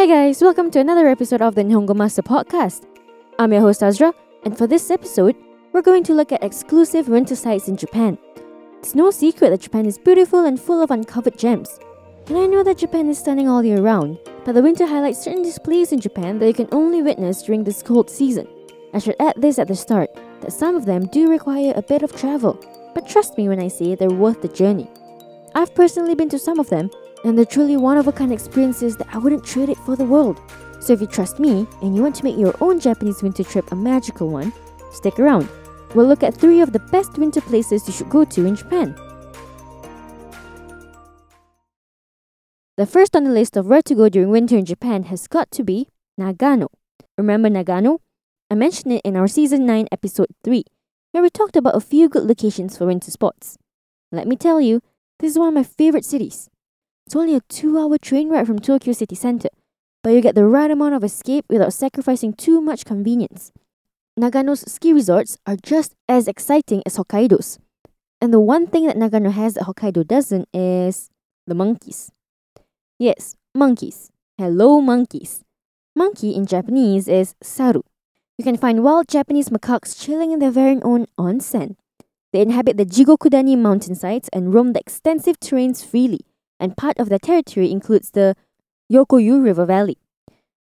Hey guys, welcome to another episode of the Nihongo Master Podcast. I'm your host Azra, and for this episode, we're going to look at exclusive winter sites in Japan. It's no secret that Japan is beautiful and full of uncovered gems. And I know that Japan is stunning all year round, but the winter highlights certain displays in Japan that you can only witness during this cold season. I should add this at the start that some of them do require a bit of travel, but trust me when I say they're worth the journey. I've personally been to some of them, and they're truly one of a kind experiences that I wouldn't trade it for the world. So if you trust me and you want to make your own Japanese winter trip a magical one, stick around. We'll look at three of the best winter places you should go to in Japan. The first on the list of where to go during winter in Japan has got to be Nagano. Remember Nagano? I mentioned it in our season 9 episode 3, where we talked about a few good locations for winter sports. Let me tell you, this is one of my favorite cities. It's only a two hour train ride from Tokyo city center, but you get the right amount of escape without sacrificing too much convenience. Nagano's ski resorts are just as exciting as Hokkaido's. And the one thing that Nagano has that Hokkaido doesn't is the monkeys. Yes, monkeys. Hello, monkeys. Monkey in Japanese is saru. You can find wild Japanese macaques chilling in their very own onsen. They inhabit the Jigokudani mountainsides and roam the extensive terrains freely, and part of their territory includes the Yokoyu River Valley.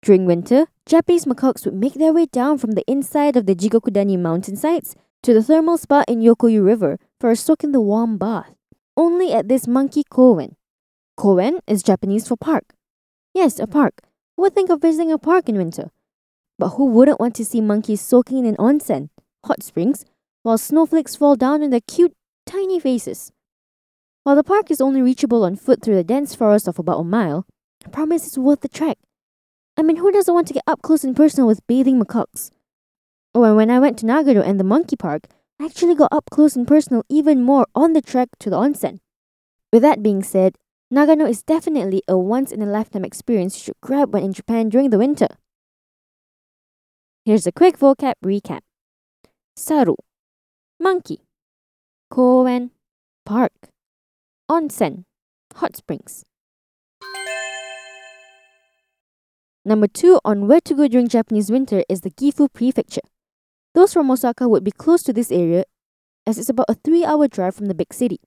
During winter, Japanese macaques would make their way down from the inside of the Jigokudani mountainsides to the thermal spa in Yokoyu River for a soak in the warm bath. Only at this monkey koen. Koen is Japanese for park. Yes, a park. Who would think of visiting a park in winter? But who wouldn't want to see monkeys soaking in an onsen, hot springs, while snowflakes fall down on their cute, tiny faces? While the park is only reachable on foot through the dense forest of about a mile, I promise it's worth the trek. I mean, who doesn't want to get up close and personal with bathing macaques? Oh, and when I went to Nagano and the monkey park, I actually got up close and personal even more on the trek to the onsen. With that being said, Nagano is definitely a once in a lifetime experience you should grab when in Japan during the winter. Here's a quick vocab recap Saru, monkey, koen, park onsen, hot springs. Number two on where to go during Japanese winter is the Gifu Prefecture. Those from Osaka would be close to this area as it's about a three hour drive from the big city.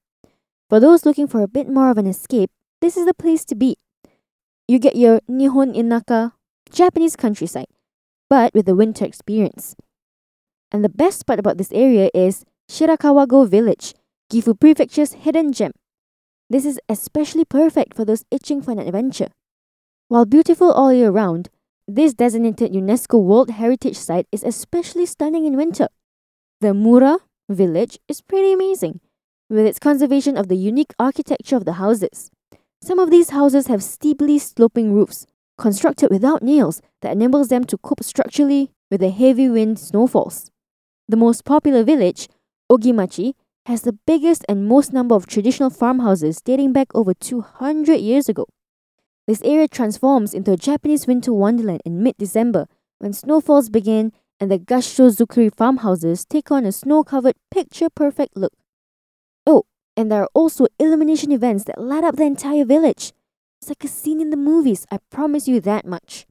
For those looking for a bit more of an escape, this is the place to be. You get your Nihon Inaka, Japanese countryside, but with a winter experience. And the best part about this area is Shirakawa-go Village, Gifu Prefecture's hidden gem. This is especially perfect for those itching for an adventure. While beautiful all year round, this designated UNESCO World Heritage Site is especially stunning in winter. The Mura village is pretty amazing, with its conservation of the unique architecture of the houses. Some of these houses have steeply sloping roofs, constructed without nails, that enables them to cope structurally with the heavy wind snowfalls. The most popular village, Ogimachi, has the biggest and most number of traditional farmhouses dating back over 200 years ago. This area transforms into a Japanese winter wonderland in mid December when snowfalls begin and the Gashozukuri farmhouses take on a snow covered, picture perfect look. Oh, and there are also illumination events that light up the entire village. It's like a scene in the movies, I promise you that much.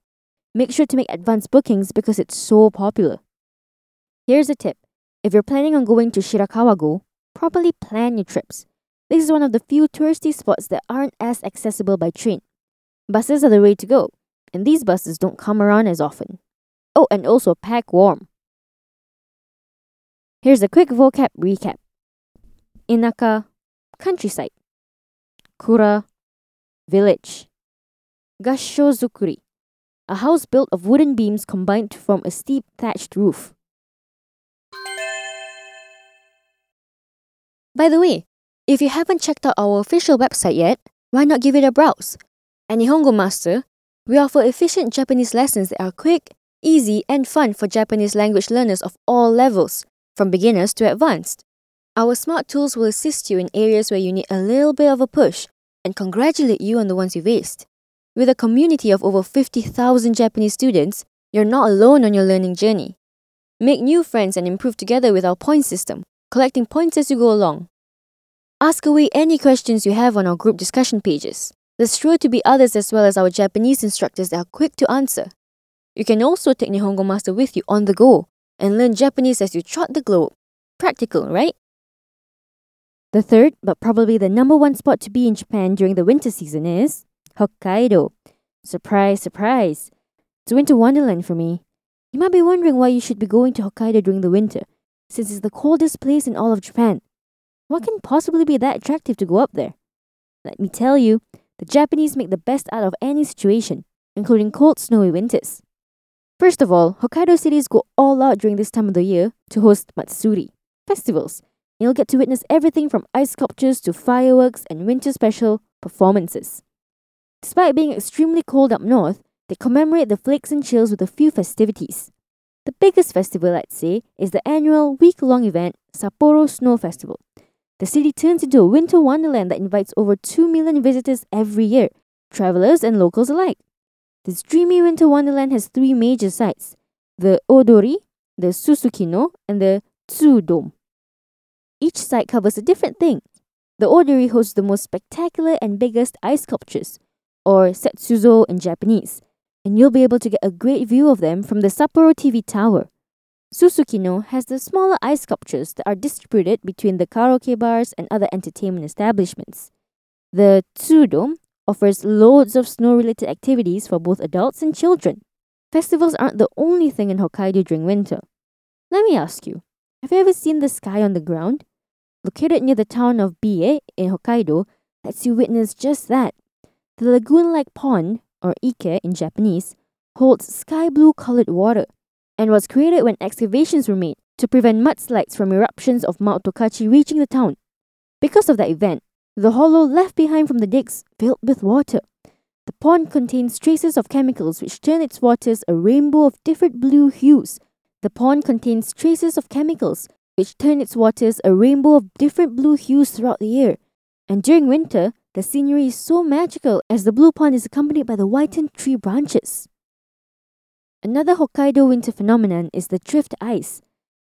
Make sure to make advance bookings because it's so popular. Here's a tip if you're planning on going to Shirakawa-go, properly plan your trips. This is one of the few touristy spots that aren't as accessible by train. Buses are the way to go, and these buses don't come around as often. Oh, and also pack warm. Here's a quick vocab recap Inaka, countryside. Kura, village. Gashozukuri, a house built of wooden beams combined to form a steep thatched roof. By the way, if you haven't checked out our official website yet, why not give it a browse? At Nihongo Master, we offer efficient Japanese lessons that are quick, easy, and fun for Japanese language learners of all levels, from beginners to advanced. Our smart tools will assist you in areas where you need a little bit of a push and congratulate you on the ones you've aced. With a community of over 50,000 Japanese students, you're not alone on your learning journey. Make new friends and improve together with our point system, collecting points as you go along. Ask away any questions you have on our group discussion pages. There's sure to be others as well as our Japanese instructors that are quick to answer. You can also take Nihongo Master with you on the go and learn Japanese as you trot the globe. Practical, right? The third, but probably the number one spot to be in Japan during the winter season is Hokkaido. Surprise, surprise. It's winter wonderland for me. You might be wondering why you should be going to Hokkaido during the winter, since it's the coldest place in all of Japan. What can possibly be that attractive to go up there? Let me tell you, the Japanese make the best out of any situation, including cold, snowy winters. First of all, Hokkaido cities go all out during this time of the year to host Matsuri, festivals. You'll get to witness everything from ice sculptures to fireworks and winter special performances. Despite being extremely cold up north, they commemorate the flakes and chills with a few festivities. The biggest festival, I'd say, is the annual week long event, Sapporo Snow Festival. The city turns into a winter wonderland that invites over 2 million visitors every year, travelers and locals alike. This dreamy winter wonderland has three major sites the Odori, the Susukino, and the Tsudome. Each site covers a different thing. The Odori hosts the most spectacular and biggest ice sculptures, or Setsuzo in Japanese, and you'll be able to get a great view of them from the Sapporo TV tower. Susukino has the smaller ice sculptures that are distributed between the karaoke bars and other entertainment establishments. The Tsudome offers loads of snow related activities for both adults and children. Festivals aren't the only thing in Hokkaido during winter. Let me ask you have you ever seen the sky on the ground? Located near the town of Biei in Hokkaido, lets you witness just that. The lagoon like pond or ike in Japanese, holds sky blue colored water and was created when excavations were made to prevent mudslides from eruptions of Mount Tokachi reaching the town. Because of that event, the hollow left behind from the digs filled with water. The pond contains traces of chemicals which turn its waters a rainbow of different blue hues. The pond contains traces of chemicals which turn its waters a rainbow of different blue hues throughout the year. And during winter, the scenery is so magical as the blue pond is accompanied by the whitened tree branches. Another Hokkaido winter phenomenon is the drift ice.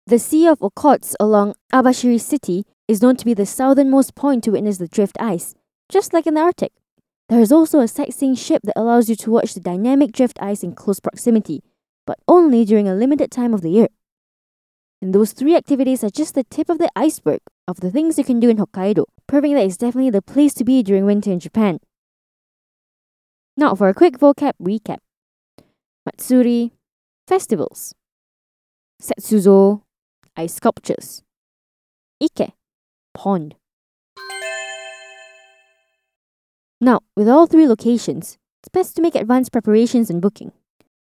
The Sea of Okhotsk along Abashiri City is known to be the southernmost point to witness the drift ice, just like in the Arctic. There is also a sightseeing ship that allows you to watch the dynamic drift ice in close proximity, but only during a limited time of the year. And those three activities are just the tip of the iceberg of the things you can do in Hokkaido, proving that it's definitely the place to be during winter in Japan. Now for a quick vocab recap. Matsuri, festivals. Setsuzo, ice sculptures. Ike, pond. Now, with all three locations, it's best to make advanced preparations and booking.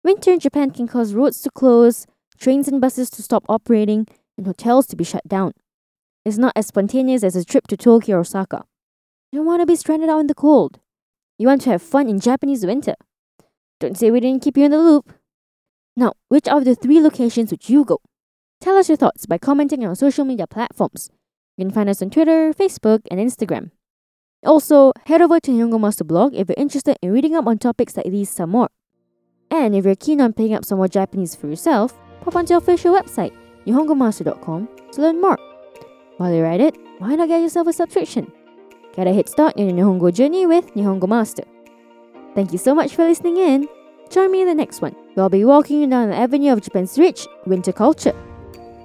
Winter in Japan can cause roads to close, trains and buses to stop operating, and hotels to be shut down It's not as spontaneous as a trip to Tokyo or Osaka. You don't want to be stranded out in the cold. You want to have fun in Japanese winter. Don't say we didn't keep you in the loop. Now, which of the three locations would you go? Tell us your thoughts by commenting on our social media platforms. You can find us on Twitter, Facebook, and Instagram. Also, head over to Nihongo Master blog if you're interested in reading up on topics like these some more. And if you're keen on picking up some more Japanese for yourself, pop onto our official website, nihongomaster.com, to learn more. While you're at it, why not get yourself a subscription? Get a head start in your Nihongo journey with Nihongo Master. Thank you so much for listening in. Join me in the next one, where I'll be walking you down the avenue of Japan's rich winter culture.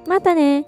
Mata ne!